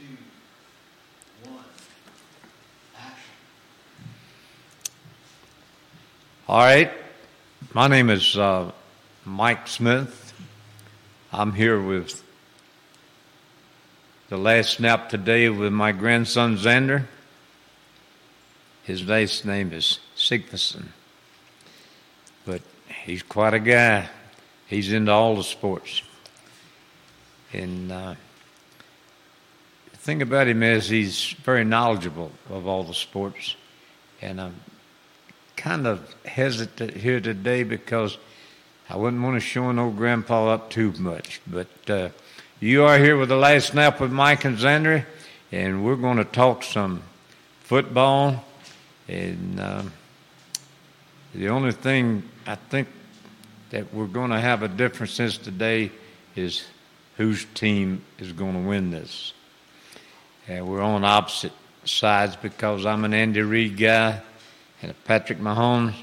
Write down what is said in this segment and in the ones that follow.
two, one, action. All right. My name is uh, Mike Smith. I'm here with the last snap today with my grandson Xander. His last name is Sigfusson. But he's quite a guy. He's into all the sports. And uh, thing about him is he's very knowledgeable of all the sports. And I'm kind of hesitant here today because I wouldn't want to show an old grandpa up too much. But uh, you are here with the last snap with Mike and Xander, and we're going to talk some football. And um, the only thing I think that we're going to have a difference since today is whose team is going to win this. And we're on opposite sides because I'm an Andy Reid guy and a Patrick Mahomes.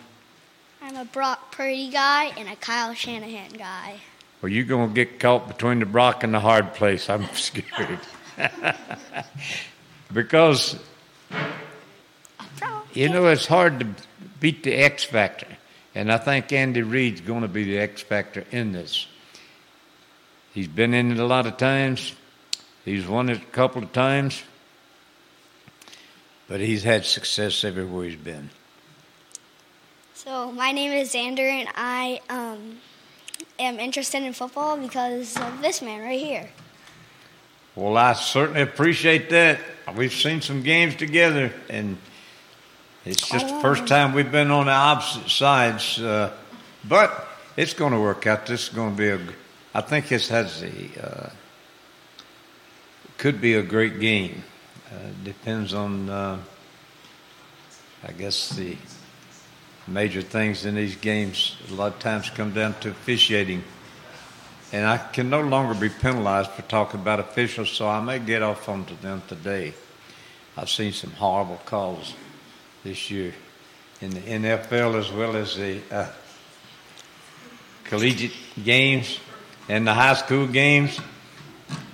I'm a Brock Purdy guy and a Kyle Shanahan guy. Well, you're going to get caught between the Brock and the hard place. I'm scared. because, you know, it's hard to beat the X factor. And I think Andy Reid's going to be the X factor in this. He's been in it a lot of times, he's won it a couple of times, but he's had success everywhere he's been. So my name is Xander, and I um, am interested in football because of this man right here. Well, I certainly appreciate that. We've seen some games together, and it's just the first time we've been on the opposite sides. Uh, but it's going to work out. This is going to be a. I think this has the. Uh, could be a great game. Uh, depends on. Uh, I guess the major things in these games a lot of times come down to officiating. And I can no longer be penalized for talking about officials, so I may get off onto them today. I've seen some horrible calls this year in the NFL as well as the uh, collegiate games and the high school games.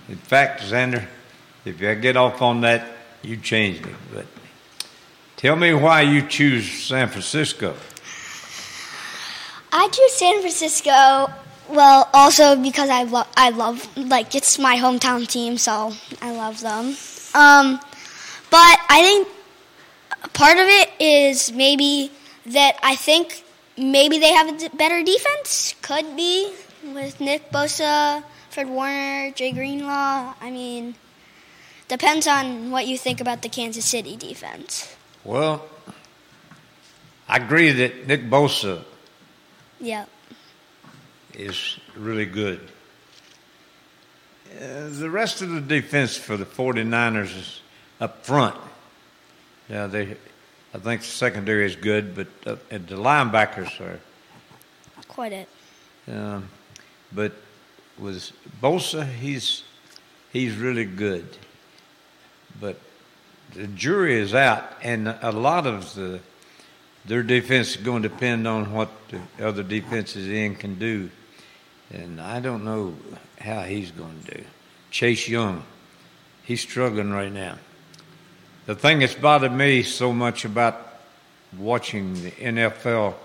In fact, Xander, if I get off on that, you change me. But tell me why you choose San Francisco. I choose San Francisco. Well, also because I love, I love, like it's my hometown team, so I love them. Um, but I think part of it is maybe that I think maybe they have a better defense. Could be with Nick Bosa, Fred Warner, Jay Greenlaw. I mean, depends on what you think about the Kansas City defense. Well, I agree that Nick Bosa Yeah. is really good. Uh, the rest of the defense for the 49ers is up front. Yeah, they, I think the secondary is good, but uh, the linebackers are. Quite it. Um, but with Bosa, he's he's really good. But the jury is out, and a lot of the their defense is going to depend on what the other defenses in can do. And I don't know how he's going to do. Chase Young, he's struggling right now. The thing that's bothered me so much about watching the NFL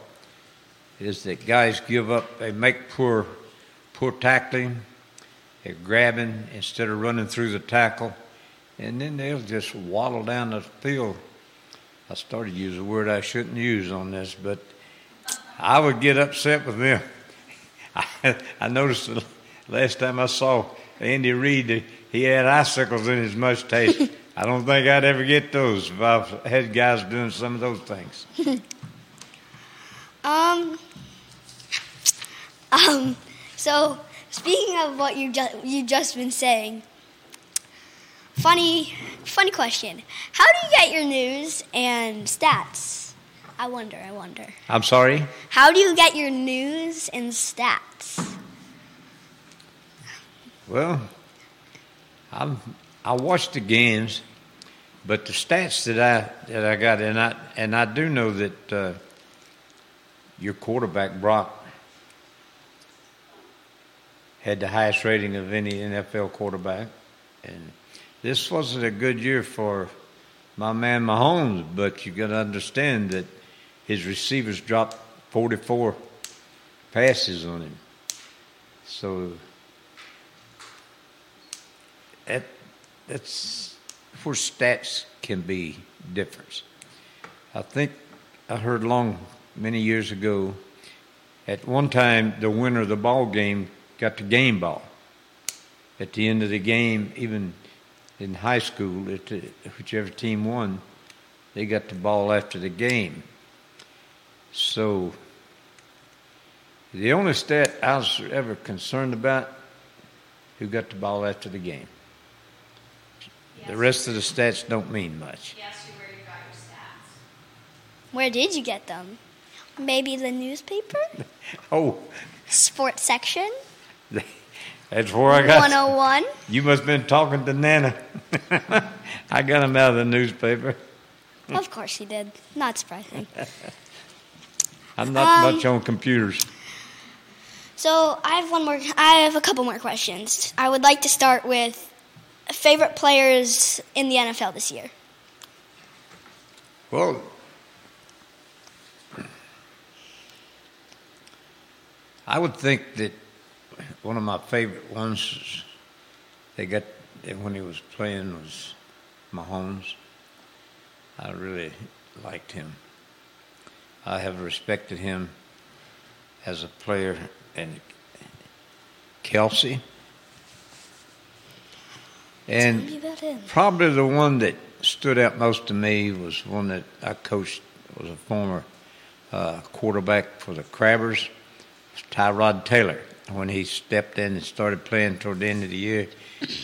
is that guys give up, they make poor, poor tackling, they're grabbing instead of running through the tackle, and then they'll just waddle down the field. I started to use a word I shouldn't use on this, but I would get upset with them. I, I noticed the last time I saw Andy Reid, he had icicles in his mustache. I don't think I'd ever get those if I had guys doing some of those things. Um. Um. So speaking of what you just you just been saying, funny funny question. How do you get your news and stats? I wonder. I wonder. I'm sorry? How do you get your news and stats? Well, I'm, I watch the games, but the stats that I that I got, and I and I do know that uh, your quarterback Brock had the highest rating of any NFL quarterback, and this wasn't a good year for my man Mahomes, but you got to understand that his receivers dropped 44 passes on him. So that that's where stats can be different. I think I heard long many years ago. At one time, the winner of the ball game got the game ball. At the end of the game, even in high school, it, whichever team won, they got the ball after the game. So the only stat I was ever concerned about, who got the ball after the game. The rest of the stats don't mean much. Yes, where you got your stats. Where did you get them? Maybe the newspaper? Oh, Sports section? that's where I got. 101? You must have been talking to Nana. I got him out of the newspaper. Of course he did. Not surprising. I'm not Um, much on computers. So I have one more. I have a couple more questions. I would like to start with favorite players in the NFL this year. Well, I would think that one of my favorite ones they got when he was playing was Mahomes. I really liked him. I have respected him as a player and Kelce. And Tell me about him. Probably the one that stood out most to me was one that I coached, was a former uh, quarterback for the Crabbers, Tyrod Taylor. When he stepped in and started playing toward the end of the year,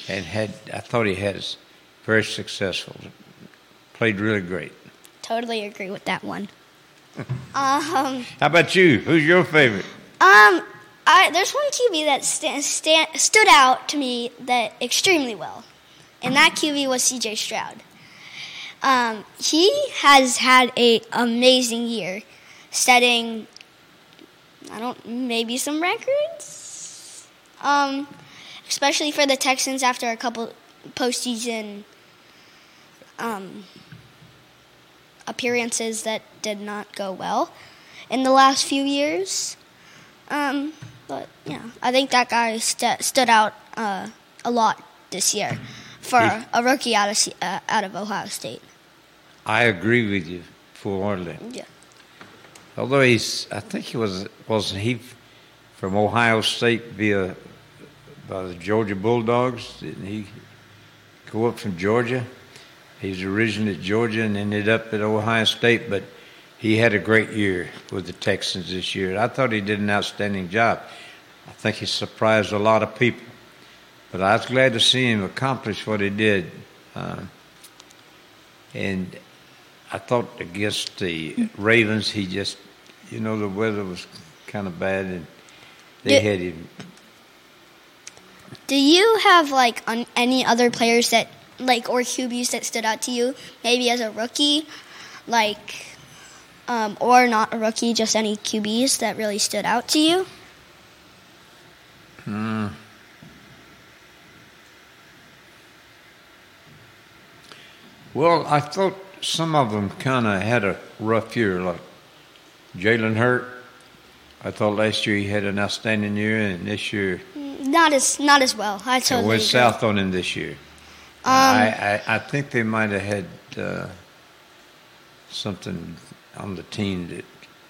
and had, I thought he had us very successful. Played really great. Totally agree with that one. um, How about you? Who's your favorite? um, I, there's one QB that sta sta stood out to me that extremely well, and that QB was C.J. Stroud. Um, he has had a amazing year, setting I don't maybe some records, um, especially for the Texans after a couple postseason um, appearances that did not go well in the last few years. Um, but yeah, I think that guy st- stood out uh, a lot this year for a rookie out of uh, out of Ohio State. I agree with you full-heartedly. Yeah. Although he's, I think he was, wasn't he from Ohio State via by the Georgia Bulldogs? Didn't he go up from Georgia? He's originally at Georgia and ended up at Ohio State, but he had a great year with the Texans this year. I thought he did an outstanding job. I think he surprised a lot of people, but I was glad to see him accomplish what he did. Uh, and I thought against the Ravens, he just, you know, the weather was kind of bad, and they Yeah. had him. Do you have like on any other players that like or QBs that stood out to you? Maybe as a rookie, like, um, or not a rookie, just any QBs that really stood out to you? Hmm. Well, I thought some of them kind of had a rough year, like Jalen Hurt. I thought last year he had an outstanding year, and this year Not as not as well. I it totally went agree. south on him this year. Um, I, I, I think they might have had uh, something on the team that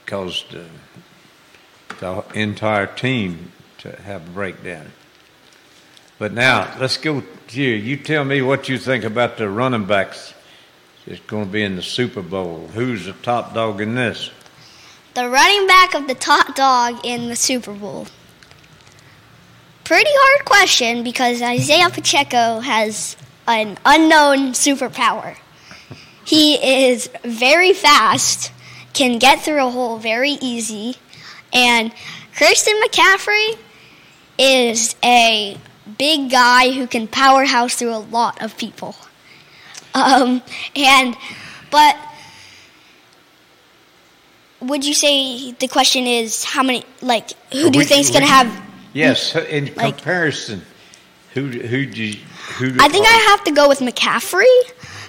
caused uh, the entire team to have a breakdown. But now let's go you. You tell me what you think about the running backs. It's going to be in the Super Bowl. Who's the top dog in this? The running back of the top dog in the Super Bowl. Pretty hard question because Isaiah Pacheco has an unknown superpower. He is very fast, can get through a hole very easy, and Christian McCaffrey is a big guy who can powerhouse through a lot of people. Um, and but would you say the question is how many like who do you think's going to have Yes, in Like- comparison, Who who do you, who? do- I think I have to go with McCaffrey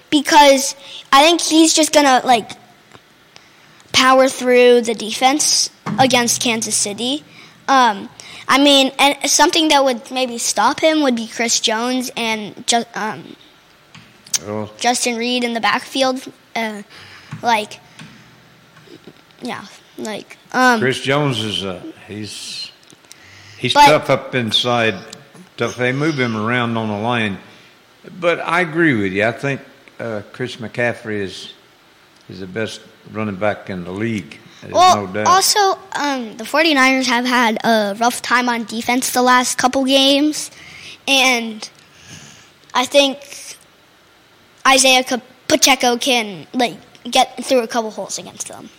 because I think he's just gonna like power through the defense against Kansas City. Um, I mean, and something that would maybe stop him would be Chris Jones and ju- um, Well, Justin Reid in the backfield. Uh, like, yeah, like um, Chris Jones is uh, he's he's But- tough up inside. Tough. They move him around on the line, but I agree with you. I think uh, Chris McCaffrey is is the best running back in the league. There's Well, no doubt. also, um, the 49ers have had a rough time on defense the last couple games. And I think Isaiah Pacheco can, like, get through a couple holes against them.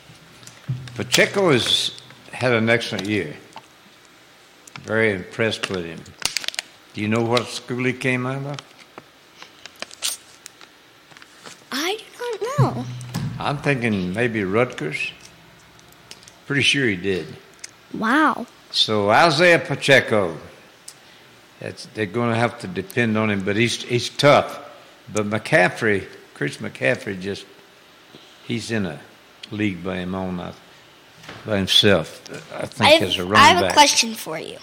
Pacheco has had an excellent year. Very impressed with him. Do you know what school he came out of? I do not know. I'm thinking maybe Rutgers. Pretty sure he did. Wow. So Isaiah Pacheco, that's, they're going to have to depend on him, but he's he's tough. But McCaffrey, Chris McCaffrey, just he's in a league by him own, uh, by himself. I I think as a running I have back. a question for you.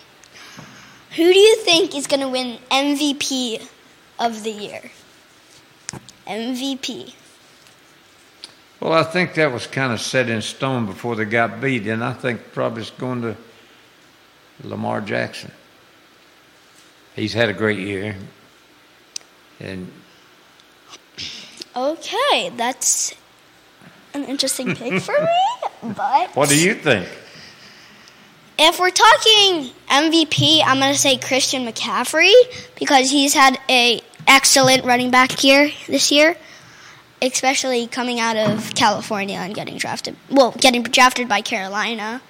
Who do you think is going to win MVP of the year? MVP. Well, I think that was kind of set in stone before they got beat, and I think probably it's going to Lamar Jackson. He's had a great year, and Okay, that's an interesting pick for me. But what do you think? if we're talking MVP, I'm gonna say Christian McCaffrey because he's had a excellent running back year this year, especially coming out of California and getting drafted. Well, getting drafted by Carolina,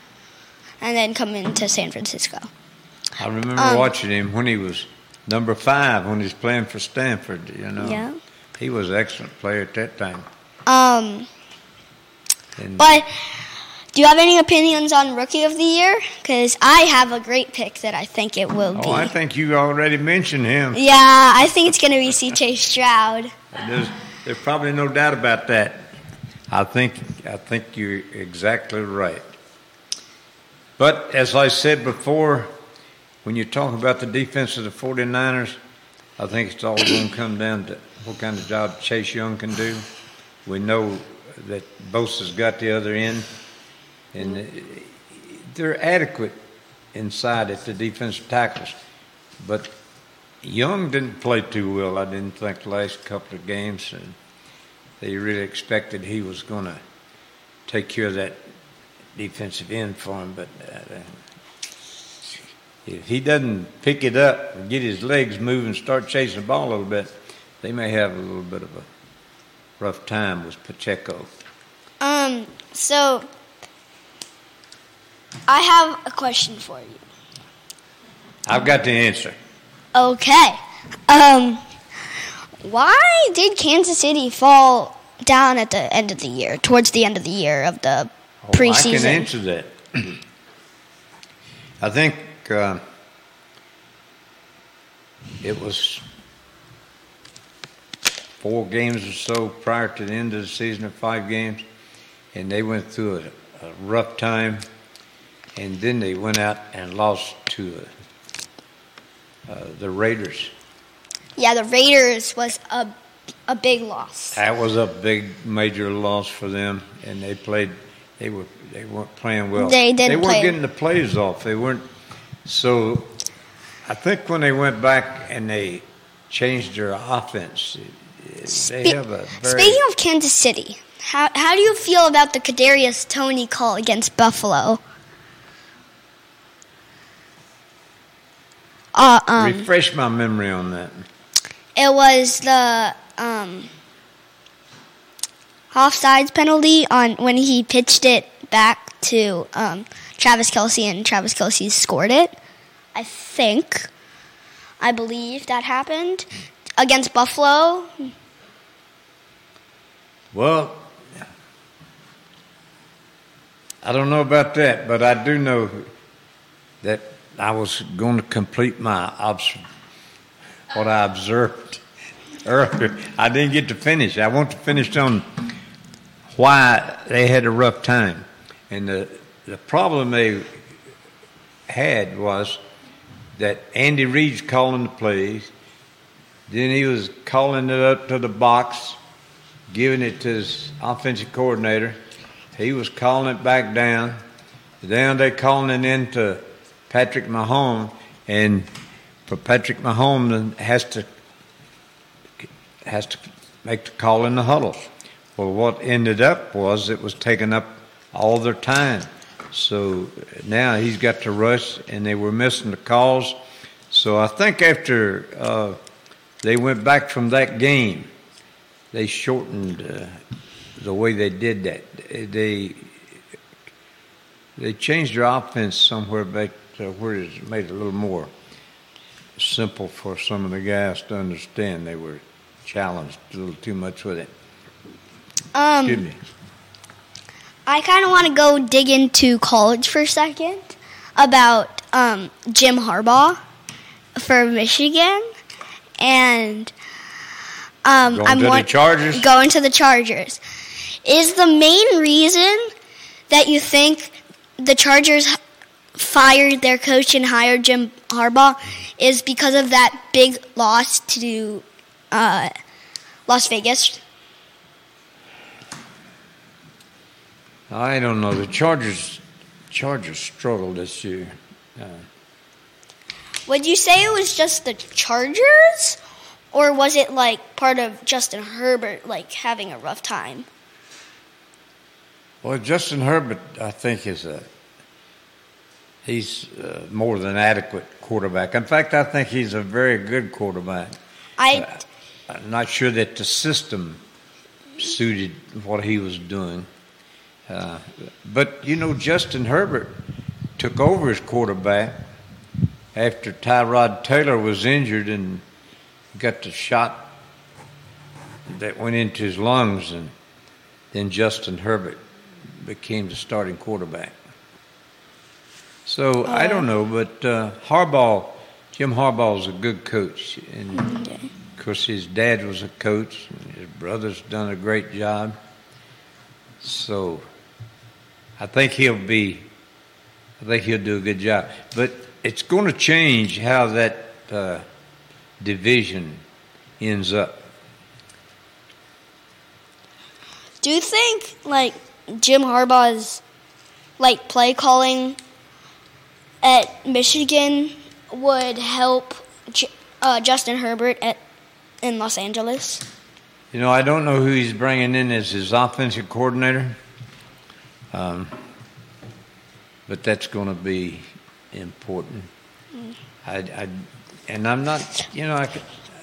and then coming to San Francisco. I remember Um, watching him when he was number five when he was playing for Stanford. You know, Yeah. He was an excellent player at that time. Um, And but do you have any opinions on Rookie of the Year? Because I have a great pick that I think it will be. oh, I think you already mentioned him. Yeah, I think it's going to be C.J. Stroud. There's, there's probably no doubt about that. I think I think you're exactly right. But as I said before, when you talk about the defense of the 49ers, I think it's all going to come down to what kind of job Chase Young can do. We know that Bosa's got the other end, and they're adequate inside at the defensive tackles. But Young didn't play too well, I didn't think, the last couple of games. And they really expected he was going to take care of that defensive end for him. But uh, if he doesn't pick it up and get his legs moving, start chasing the ball a little bit, they may have a little bit of a rough time with Pacheco. Um, so I have a question for you. I've got the answer. Okay. Um, why did Kansas City fall down at the end of the year, towards the end of the year of the Oh, I can preseason? answer that. I think uh, it was four games or so prior to the end of the season, or five games, and they went through a, a rough time, and then they went out and lost to uh, uh, the Raiders. Yeah, the Raiders was a a big loss. That was a big major loss for them, and they played. They were they weren't playing well. They didn't They weren't play. getting the plays off. They weren't. So, I think when they went back and they changed their offense, it- it- they Spe- have a very. Speaking of Kansas City, how how do you feel about the Kadarius Toney call against Buffalo? Uh, um, refresh my memory on that. it was the um, offsides penalty on when he pitched it back to um, Travis Kelce and Travis Kelce scored it. I think, I believe that happened against Buffalo. Well, I don't know about that, but I do know that I was going to complete my obs- what I observed earlier. I didn't get to finish. I want to finish on why they had a rough time. And the, the problem they had was that Andy Reid's calling the plays. Then he was calling it up to the box, giving it to his offensive coordinator. He was calling it back down. Then they calling it into Patrick Mahomes, and for Patrick Mahomes has to has to make the call in the huddle. Well, what ended up was it was taking up all their time. So now he's got to rush, and they were missing the calls. So I think after uh, they went back from that game, they shortened uh, the way they did that. They they changed their offense somewhere back to where it made it a little more simple for some of the guys to understand. They were challenged a little too much with it. Um, Excuse me. I kind of want to go dig into college for a second about um, Jim Harbaugh for Michigan, and um, Going I'm to the want- Chargers? Going to the Chargers is the main reason that you think the Chargers fired their coach and hired Jim Harbaugh is because of that big loss to uh, Las Vegas. I don't know. The Chargers Chargers struggled this year. Uh, Would you say it was just the Chargers, or was it like part of Justin Herbert like having a rough time? well, Justin Herbert, I think, is a he's uh, more than adequate quarterback. In fact, I think he's a very good quarterback. I I'm not sure that the system suited what he was doing. Uh, but, you know, Justin Herbert took over as quarterback after Tyrod Taylor was injured and got the shot that went into his lungs, and then Justin Herbert became the starting quarterback. So I don't know, but uh, Harbaugh, Jim Harbaugh is a good coach, and of course his dad was a coach. And his brother's done a great job. So I think he'll be. I think he'll do a good job, but it's going to change how that uh, division ends up. do you think like Jim Harbaugh's like play calling at Michigan would help uh, Justin Herbert at in Los Angeles? You know, I don't know who he's bringing in as his offensive coordinator, um, but that's going to be important. I, I, and I'm not, you know, I,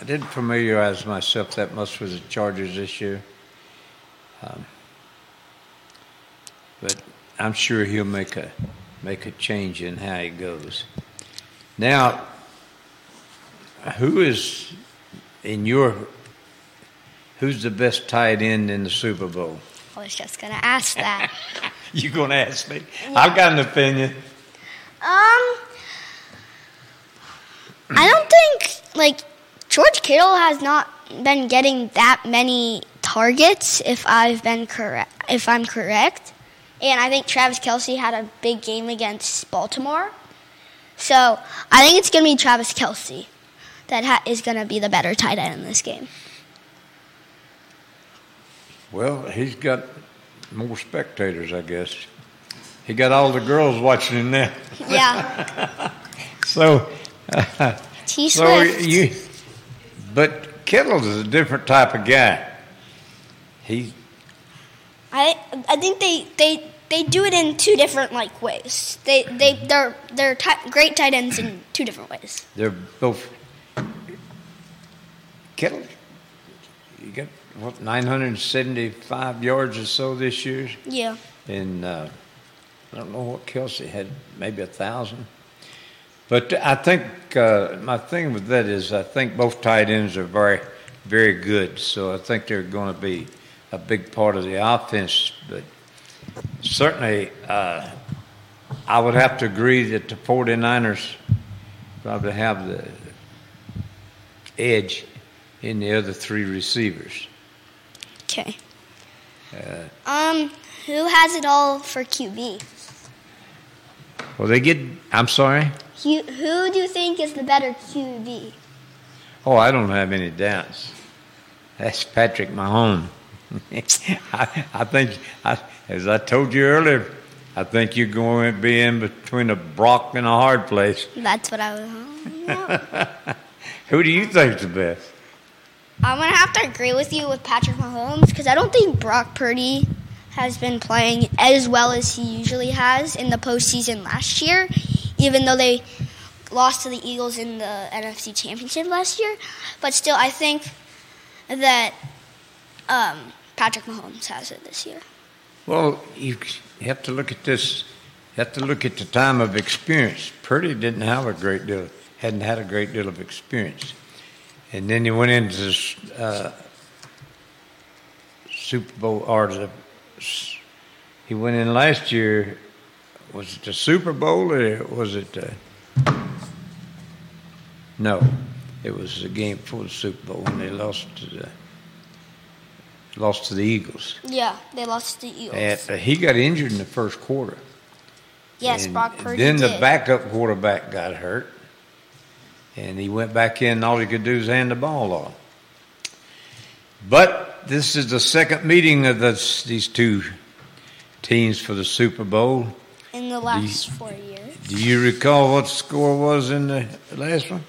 I didn't familiarize myself that much with the Chargers this year, um, but I'm sure he'll make a make a change in how he goes. Now, who is in your Who's the best tight end in the Super Bowl? I was just gonna ask that. You gonna ask me? I've got an opinion. Um, I don't think like George Kittle has not been getting that many targets. If I've been correct, if I'm correct, and I think Travis Kelce had a big game against Baltimore, so I think it's gonna be Travis Kelce that ha- is gonna be the better tight end in this game. Well, he's got more spectators, I guess. He got all the girls watching him now. Yeah, So, T so you, but Kittle's is a different type of guy. He, I I think they they. They do it in two different like ways. They they they're they're ti- great tight ends in two different ways. they're both. Kittle, you got what 975 yards or so this year. Yeah. and uh, I don't know what Kelce had, maybe a thousand. But I think uh, my thing with that is I think both tight ends are very, very good. So I think they're going to be a big part of the offense. But certainly, uh, I would have to agree that the 49ers probably have the edge in the other three receivers. Okay. um, who has it all for QB? Well, they get. I'm sorry. Who, who do you think is the better QB? Oh, I don't have any doubts. That's Patrick Mahomes. I, I think, I, as I told you earlier, I think you're going to be in between a rock and a hard place. That's what I was. Who do you think's the best? I'm gonna have to agree with you with Patrick Mahomes because I don't think Brock Purdy has been playing as well as he usually has in the postseason last year, even though they lost to the Eagles in the NFC Championship last year. But still, I think that um, Patrick Mahomes has it this year. Well, you have to look at this. You have to look at the time of experience. Purdy didn't have a great deal, hadn't had a great deal of experience, and then he went into this uh, Super Bowl or the, he went in last year. Was it the Super Bowl or was it? Uh, no, it was the game before the Super Bowl when they lost to the lost to the Eagles. Yeah, they lost to the Eagles. And uh, he got injured in the first quarter. yes, And Brock Purdy Then the did. backup quarterback got hurt, and he went back in. And all he could do was hand the ball off. But this is the second meeting of this, these two teams for the Super Bowl. in the last four years. Do you recall what the score was in the last one?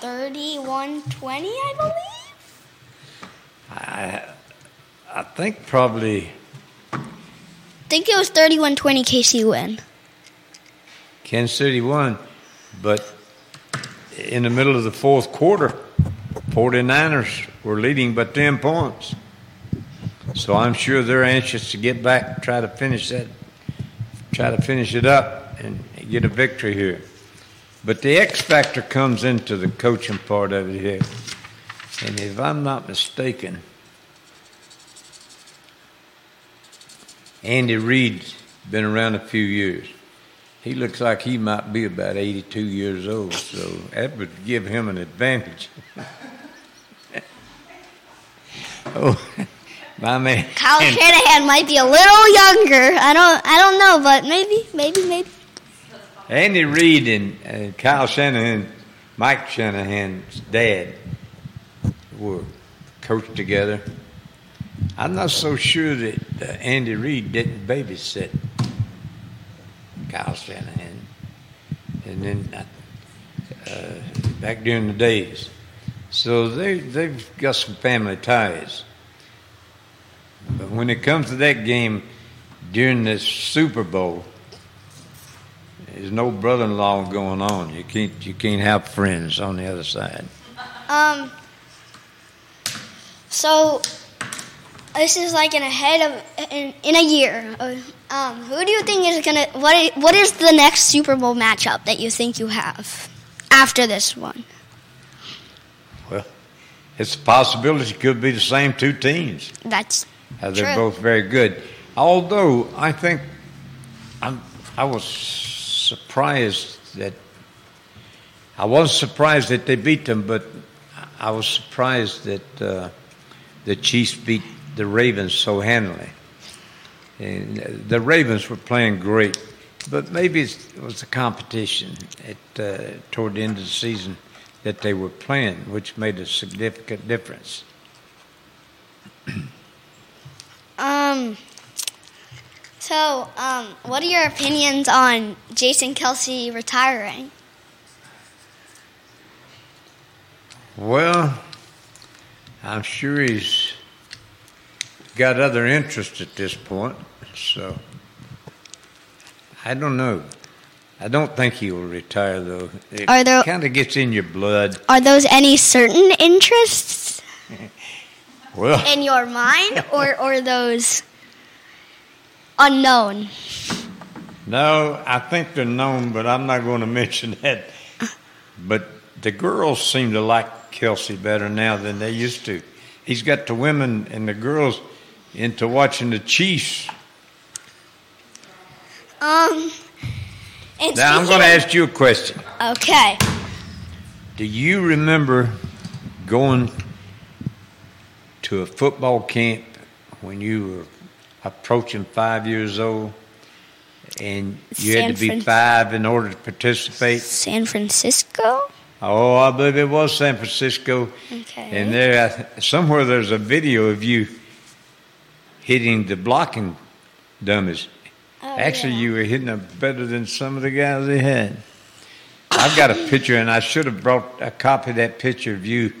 31-20, I believe. I, I think probably I think it was 31-20 KC win. Kansas City won, but in the middle of the fourth quarter, 49ers were leading by 10 points. So I'm sure they're anxious to get back, try to finish that, try to finish it up and get a victory here. But the X factor comes into the coaching part of it here. And if I'm not mistaken, Andy Reid's been around a few years. He looks like he might be about 82 years old, so that would give him an advantage. oh, my man. Kyle Shanahan might be a little younger. I don't I don't know, but maybe, maybe, maybe. Andy Reid and uh, Kyle Shanahan, Mike Shanahan's dad, were coached together. I'm not so sure that uh, Andy Reid didn't babysit Kyle Shanahan. And then uh, uh, back during the days. So they, they've got some family ties. But when it comes to that game during this Super Bowl, there's no brother-in-law going on. You can't you can't have friends on the other side. Um so this is like in ahead of in, in a year. Um, who do you think is gonna What what is the next Super Bowl matchup that you think you have after this one? Well, it's a possibility it could be the same two teams. That's Uh, they're True. both very good. Although I think I'm, I was surprised that I wasn't surprised that they beat them, but I was surprised that uh, the Chiefs beat the Ravens so handily. And the Ravens were playing great, but maybe it was the competition at uh, toward the end of the season that they were playing, which made a significant difference. um. So, um, what are your opinions on Jason Kelce retiring? Well, I'm sure he's got other interests at this point, so I don't know. I don't think he will retire, though. It Are there- kind of gets in your blood. Are those any certain interests Well, in your mind, or or those unknown? no, I think they're known, but I'm not going to mention that. But the girls seem to like Kelce better now than they used to. He's got the women and the girls into watching the Chiefs. Um. Now, I'm going to ask you a question. Okay. Do you remember going to a football camp when you were approaching five years old, and you San had to be Fran- five in order to participate? San Francisco. Oh, I believe it was San Francisco. Okay. And there, somewhere there's a video of you hitting the blocking dummies. Oh, Actually, yeah. you were hitting them better than some of the guys they had. I've got a picture, and I should have brought a copy of that picture of you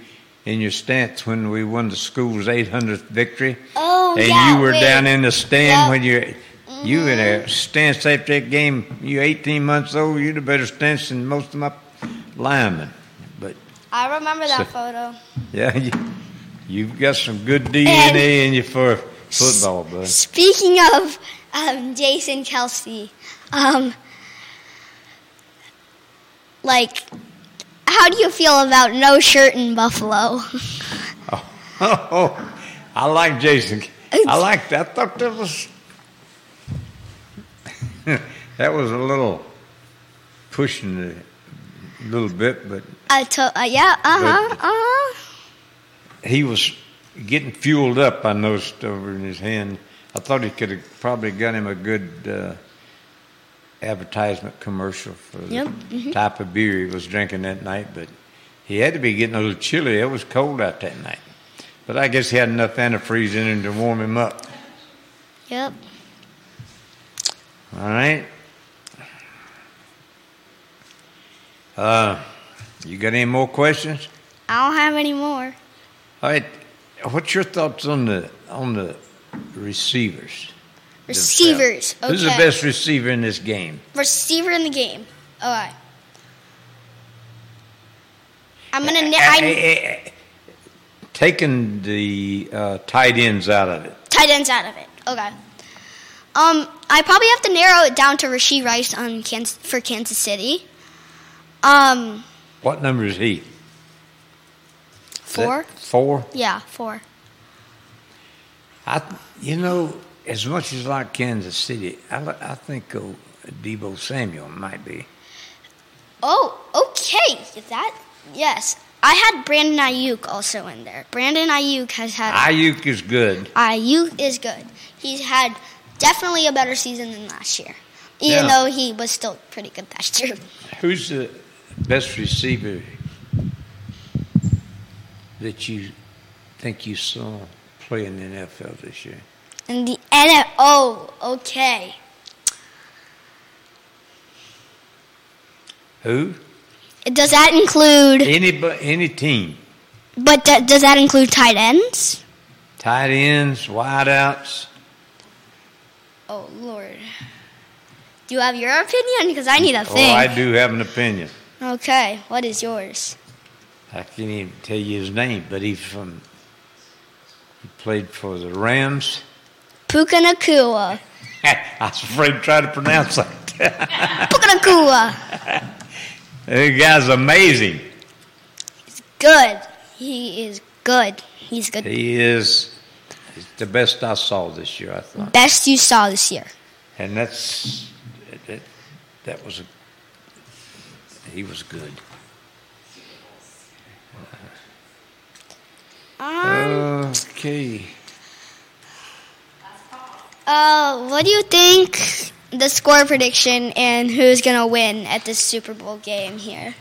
in your stance when we won the school's 800th victory. Oh, yeah. and yeah, you were wait. down in the stand. Mm-hmm. when you you in a stance after that game. You 18 months old. You'd a better stance than most of my linemen. But I remember that So- photo. yeah, you, you've got some good DNA in you for football. Speaking of um, Jason Kelce, um, like, how do you feel about no shirt in Buffalo? Oh, I like Jason. I like that. I thought that was that was a little pushing it a little bit, but I to- uh, yeah, uh huh, uh huh. he was getting fueled up. I noticed over in his hand. I thought he could have probably got him a good uh, advertisement commercial for the Yep, mhm. type of beer he was drinking that night. But he had to be getting a little chilly. It was cold out that night. But I guess he had enough antifreeze in him to warm him up. Yep. All right. Uh, you got any more questions? I don't have any more. All right. What's your thoughts on the on the receivers? Receivers. Okay. Who's the best receiver in this game? receiver in the game? All right. I'm gonna. Na- I, eh, eh, Taking the uh, tight ends out of it. tight ends out of it. Okay. Um, I probably have to narrow it down to Rasheed Rice on Kansas, for Kansas City. Um, What number is he? Four. Four. Yeah, four. I, you know, as much as I like Kansas City, I, I think uh, Deebo Samuel might be. Oh, okay. That yes. I had Brandon Aiyuk also in there. Brandon Aiyuk has had. Aiyuk is good. Aiyuk is good. He's had definitely a better season than last year, even Yeah. though he was still pretty good last year. Who's the best receiver that you think you saw play in the NFL this year? And the NFL. Oh, okay. Who? Does that include? Any any team. But d- does that include tight ends? Tight ends, wideouts. Oh Lord. Do you have your opinion? Because I need a Oh, thing. I do have an opinion. Okay, what is yours? I can't even tell you his name, but he's from. He played for the Rams. Puka Nacua. I was afraid to try to pronounce that. Puka Nacua. the guy's amazing. He's good. He is good. He's good. He is he's the best I saw this year, I thought. Best you saw this year. And that's that, that was a he was good. Um, Okay. uh, what do you think the score prediction and who's gonna win at this Super Bowl game here?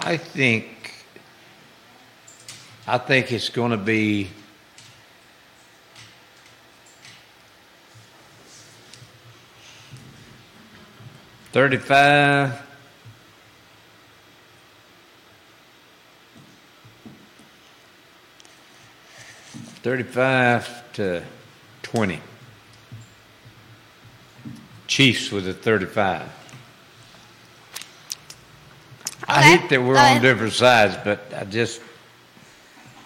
I think I think it's going to be thirty-five. Thirty-five to twenty. Chiefs with a thirty-five. I hate that we're on different sides, but I just,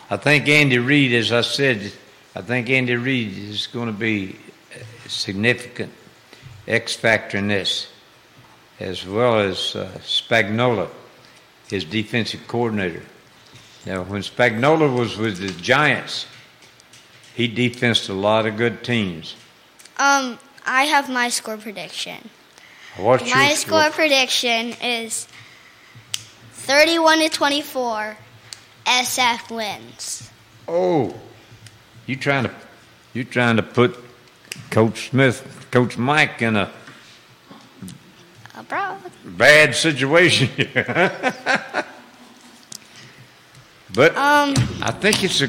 I think Andy Reid, as I said, I think Andy Reid is going to be a significant X factor in this, as well as uh, Spagnuolo, his defensive coordinator. Now, when Spagnuolo was with the Giants, he defensed a lot of good teams. Um, I have my score prediction. What's My your score prediction is 31 to 24. SF wins. Oh, you trying to you trying to put Coach Smith, Coach Mike in a Abroad. bad situation here. but Um, I think it's a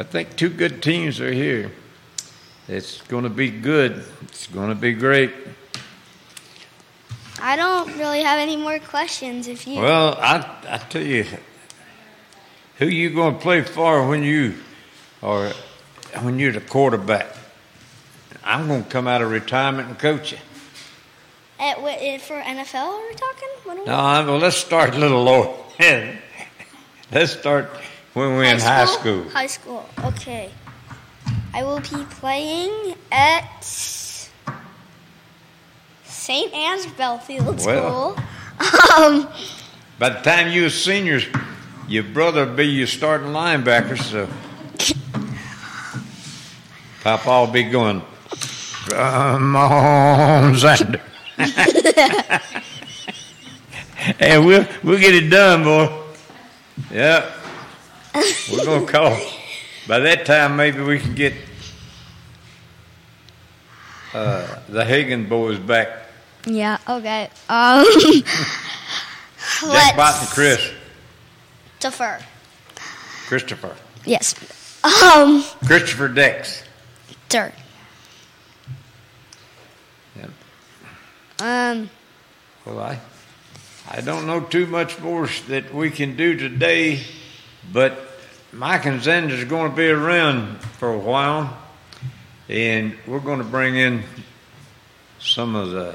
I think two good teams are here. It's going to be good. It's going to be great. I don't really have any more questions. If you, Well, I I tell you, who you going to play for when you or when you're the quarterback? I'm going to come out of retirement and coach you. At, what, eh, for NFL, are we talking? Are we- No, I- well, let's start a little lower. let's start when we're in high school. High school. Okay. I will be playing at St. Anne's Belfield Well. School. Um, By the time you were seniors, your brother will be your starting linebacker, so Papa will be going, come on, Xander. and we'll, we'll get it done, boy. Yeah. We're going to call. By that time, maybe we can get uh, the Hagen boys back. yeah. Okay. Um, Jack Bott and Chris. defer. Christopher. Yes. Um, Christopher Dex. third. Yep. Um, Well, I, I don't know too much more that we can do today, but Mike and Xander's going to be around for a while, and we're going to bring in some of the.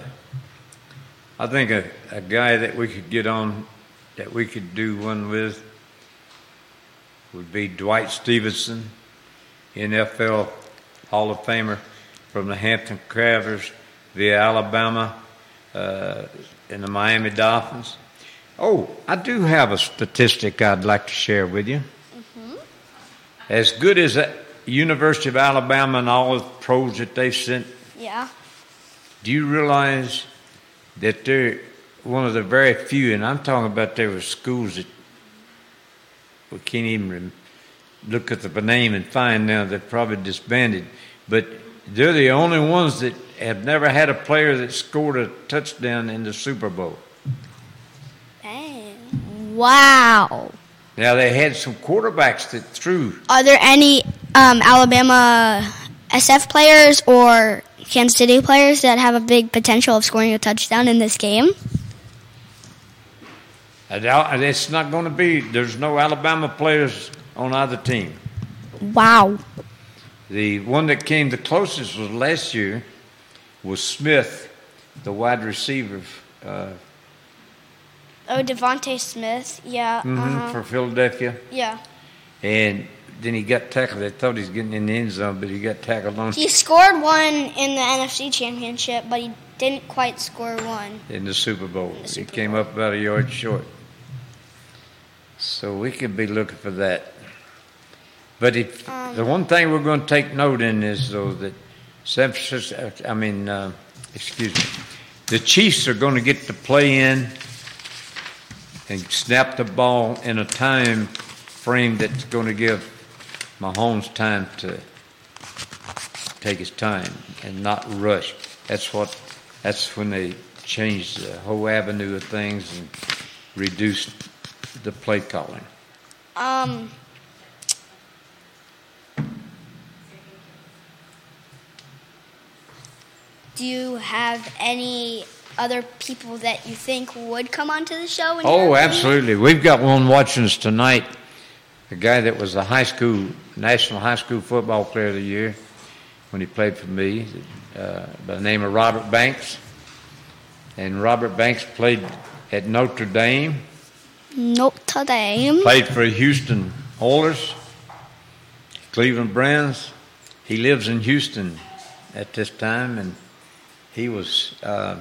I think a, a guy that we could get on, that we could do one with, would be Dwight Stephenson, NFL Hall of Famer from the Hampton Crabbers via Alabama uh, in the Miami Dolphins. Oh, I do have a statistic I'd like to share with you. Mm-hmm. As good as the University of Alabama and all the pros that they've sent, yeah. do you realize that they're one of the very few, and I'm talking about there were schools that we can't even rem- look at the name and find now they're probably disbanded, but they're the only ones that have never had a player that scored a touchdown in the Super Bowl. Wow. Now they had some quarterbacks that threw. Are there any um, Alabama SF players or Kansas City players that have a big potential of scoring a touchdown in this game? I doubt- It's not going to be. There's no Alabama players on either team. Wow. The one that came the closest was last year was Smith, the wide receiver uh, Oh, DeVonta Smith. Yeah. mhm, Uh-huh. for Philadelphia, Yeah. and then he got tackled. I thought he was getting in the end zone, but he got tackled on He scored one in the NFC Championship, but he didn't quite score one. in the Super Bowl. the he Super came up about a yard short. So we could be looking for that. But if Um, the one thing we're going to take note in is though that San Francisco, I mean, uh, excuse me, the Chiefs are going to get to play in and snap the ball in a time frame that's going to give Mahomes time to take his time and not rush. That's what. That's when they changed the whole avenue of things and reduced the play calling. Um. Do you have any other people that you think would come onto the show? Oh, absolutely. We've got one watching us tonight. A guy that was a high school, national high school football player of the year when he played for me, uh, by the name of Robert Banks. And Robert Banks played at Notre Dame, Notre Dame. played for Houston Oilers, Cleveland Browns. He lives in Houston at this time, and he was uh,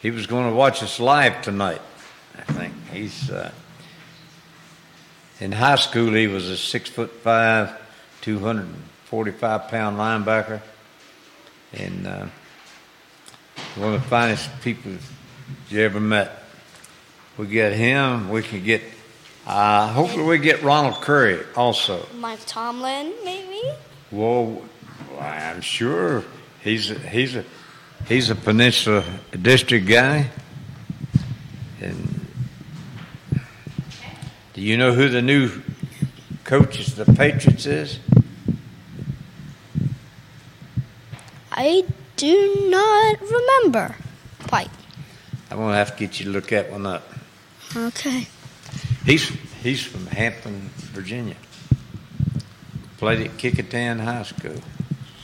he was going to watch us live tonight. I think he's uh, in high school. He was a six foot five, two hundred and forty five pound linebacker, and uh, one of the finest people you ever met. We get him. We can get. Uh, hopefully, we get Ronald Curry also. Mike Tomlin, maybe. Well, I'm sure he's a, he's a he's a Peninsula District guy. And do you know who the new coach of the Patriots is? I do not remember quite. I'm gonna have to get you to look that one up. Okay. He's he's from Hampton, Virginia. Played at Kecoughtan High School.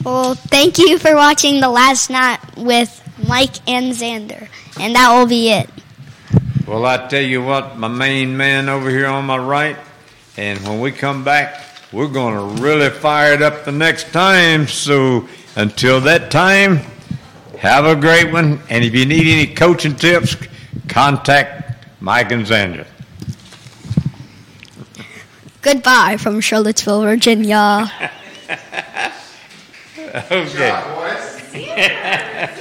Well, thank you for watching the last night with Mike and Xander, and that will be it. Well, I tell you what, my main man over here on my right, and when we come back, we're going to really fire it up the next time. So until that time, have a great one. And if you need any coaching tips, contact Mike and Xander. Goodbye from Charlottesville, Virginia. Okay. boys.